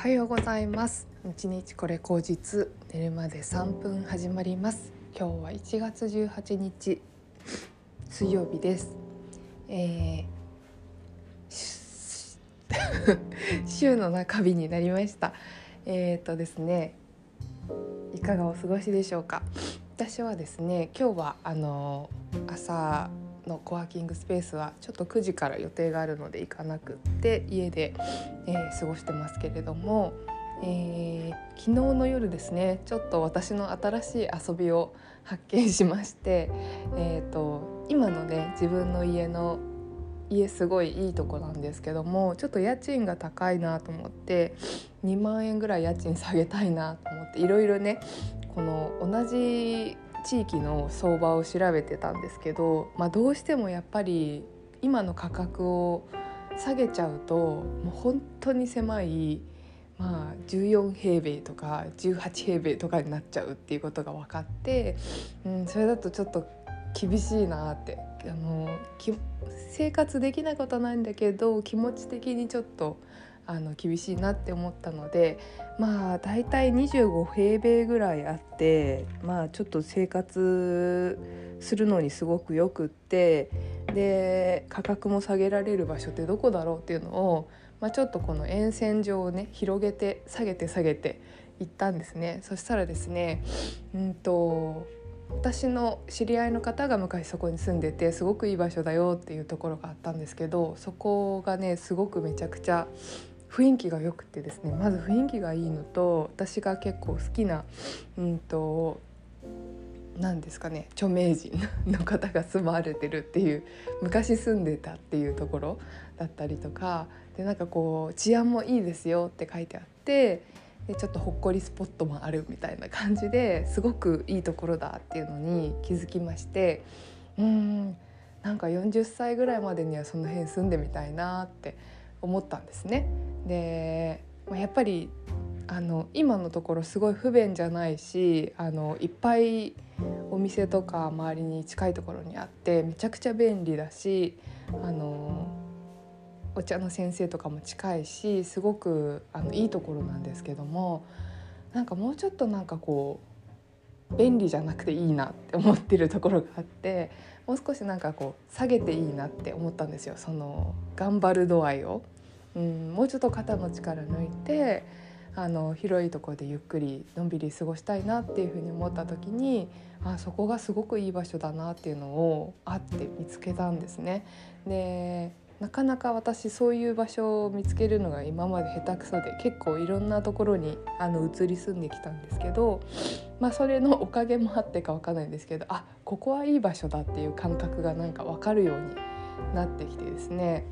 はようございます。一日これ口実寝るまで3分始まります。今日は1月18日水曜日です、えー、週の中日になりました。えっ、ー、とですねいかがお過ごしでしょうか。私はですね今日はあの朝のコワーキングスペースはちょっと9時から予定があるので行かなくって家で、えー、過ごしてますけれども、えー、昨日の夜ですねちょっと私の新しい遊びを発見しまして、えーと、今のね自分の家の家すごいいいとこなんですけどもちょっと家賃が高いなと思って2万円ぐらい家賃下げたいなと思っていろいろねこの同じ地域の相場を調べてたんですけど、まあ、どうしてもやっぱり今の価格を下げちゃうともう本当に狭い、まあ、14平米とか18平米とかになっちゃうっていうことが分かって、うん、それだとちょっと厳しいなってあの生活できないことはないんだけど気持ち的にちょっとあの厳しいなって思ったのでまあ大体25平米ぐらいあってまあちょっと生活するのにすごくよくってで価格も下げられる場所ってどこだろうっていうのを、まあ、ちょっとこの沿線上をね広げて下げて下げていったんですね。そしたらですねうんと私の知り合いの方が昔そこに住んでてすごくいい場所だよっていうところがあったんですけどそこがねすごくめちゃくちゃ雰囲気が良くてですねまず雰囲気がいいのと私が結構好きなうんと何ですかね著名人の方が住まわれてるっていう昔住んでたっていうところだったりとかでなんかこう治安もいいですよって書いてあってでちょっとほっこりスポットもあるみたいな感じですごくいいところだっていうのに気づきましてうんなんか40歳ぐらいまでにはその辺住んでみたいなって思ったんですね。で、まあ、やっぱりあの今のところすごい不便じゃないしあのいっぱいお店とか周りに近いところにあってめちゃくちゃ便利だしあのお茶の先生とかも近いしすごくあのいいところなんですけどもなんかもうちょっとなんかこう便利じゃなくていいなって思ってるところがあってもう少しなんかこう下げていいなって思ったんですよその頑張る度合いを。うん、もうちょっと肩の力抜いてあの広いところでゆっくりのんびり過ごしたいなっていうふうに思った時にあそこがすごくいい場所だなっていうのをあって見つけたんですね。でなかなか私そういう場所を見つけるのが今まで下手くそで結構いろんなところにあの移り住んできたんですけど、まあ、それのおかげもあってか分かんないんですけどあここはいい場所だっていう感覚がなんか分かるようになってきてですね。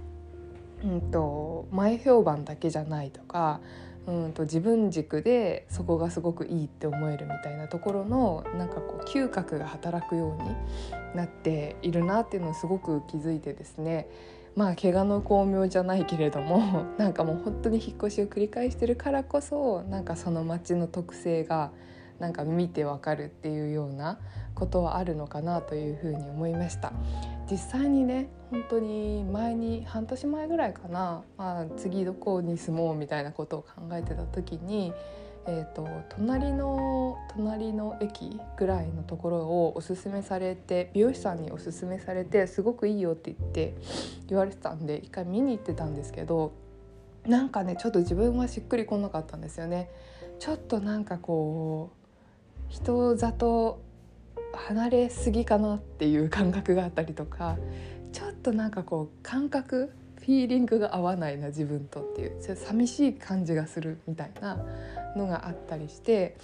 うんと、前評判だけじゃないとかうんと自分軸でそこがすごくいいって思えるみたいなところのなんかこう嗅覚が働くようになっているなっていうのをすごく気づいてですね。まあ怪我の巧妙じゃないけれども なんかもう本当に引っ越しを繰り返してるからこそなんかその街の特性がなんか見てわかるっていうようなことはあるのかなというふうに思いました。実際にね本当に前に半年前ぐらいかな、まあ、次どこに住もうみたいなことを考えてた時に、えーと、隣の隣の駅ぐらいのところをおすすめされて美容師さんにおすすめされてすごくいいよって言って言われてたんで一回見に行ってたんですけどなんかねちょっと自分はしっくりこなかったんですよね。ちょっとなんかこう人里離れすぎかなっていう感覚があったりとかちょっとなんかこう感覚フィーリングが合わないな自分とっていう寂しい感じがするみたいなのがあったりして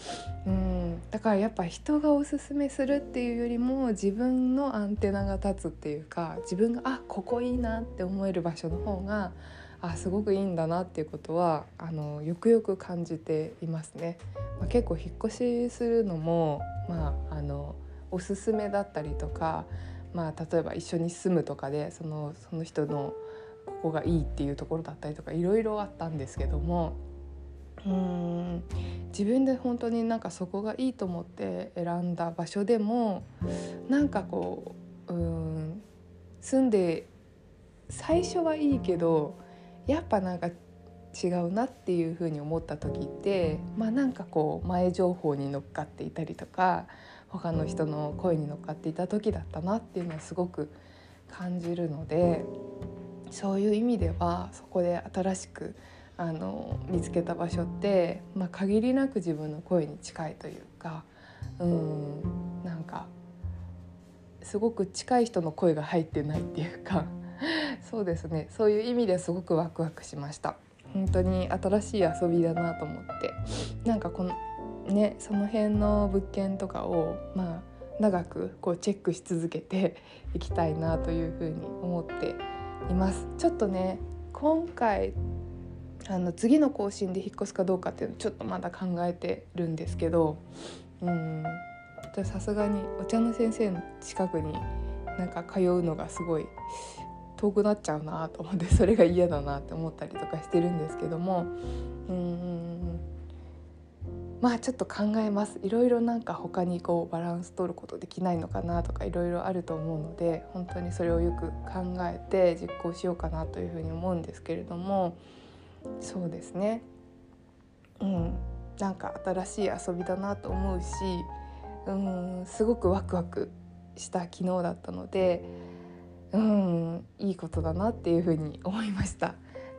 うんだからやっぱ人がおすすめするっていうよりも自分のアンテナが立つっていうか自分があここいいなって思える場所の方があすごくいいんだなっていうことはあのよくよく感じていますね。まあ、結構引っ越しするのも、まあ、あのおすすめだったりとか、まあ、例えば一緒に住むとかでそのその人のここがいいっていうところだったりとかいろいろあったんですけどもうん。自分で本当になんかそこがいいと思って選んだ場所でもなんかこううん住んで最初はいいけどやっぱなんか違うなっていうふうに思った時ってまあなんかこう前情報に乗っかっていたりとか他の人の声に乗っかっていた時だったなっていうのはすごく感じるのでそういう意味ではそこで新しくあの見つけた場所って、まあ、限りなく自分の声に近いというかうんなんかすごく近い人の声が入ってないっていうか そうですね。そういう意味ですごくワクワクしました。本当に新しい遊びだなと思って。なんかこのねその辺の物件とかをまあ長くこうチェックし続けて いきたいなというふうに思っています。ちょっとね今回あの次の更新で引っ越すかどうかっていうのちょっとまだ考えてるんですけどうんさすがにお茶の先生の近くになんか通うのがすごい遠くなっちゃうなと思ってそれが嫌だなって思ったりとかしてるんですけどもうんまあちょっと考えます。いろいろなんか他にこうバランス取ることできないのかなとかいろいろあると思うので本当にそれをよく考えて実行しようかなというふうに思うんですけれどもそうですねうんなんか新しい遊びだなと思うしうんすごくワクワクした昨日だったのでうんいいことだなっていうふうに思いました。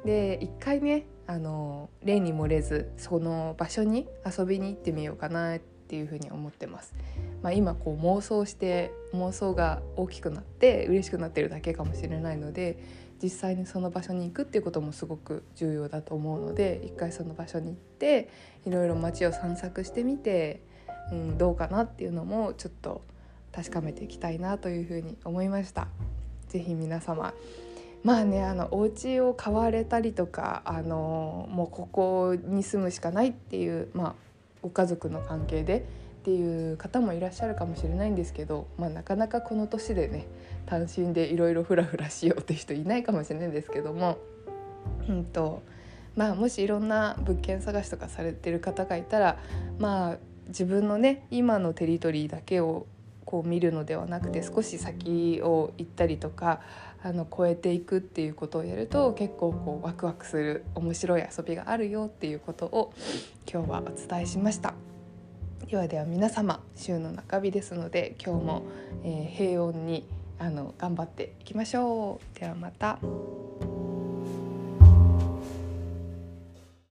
で一回ねあの例に漏れずその場所に遊びに行ってみようかなっていうふうに思ってます。まあ、今こう妄想して妄想が大きくなって嬉しくなってるだけかもしれないので実際にその場所に行くっていうこともすごく重要だと思うので一回その場所に行っていろいろ街を散策してみて、うん、どうかなっていうのもちょっと確かめていきたいなというふうに思いました。ぜひ皆様まあねあのお家を買われたりとかあのもうここに住むしかないっていう、まあ、ご家族の関係でっていう方もいらっしゃるかもしれないんですけど、まあ、なかなかこの年でね単身でいろいろフラフラしようって人いないかもしれないんですけども、うんとまあ、もしいろんな物件探しとかされてる方がいたらまあ自分のね今のテリトリーだけをこう見るのではなくて少し先を行ったりとかあの超えていくっていうことをやると結構こうワクワクする面白い遊びがあるよっていうことを今日はお伝えしました。ではでは皆様週の中日ですので今日も、えー、平穏にあの頑張っていきましょう。ではまた。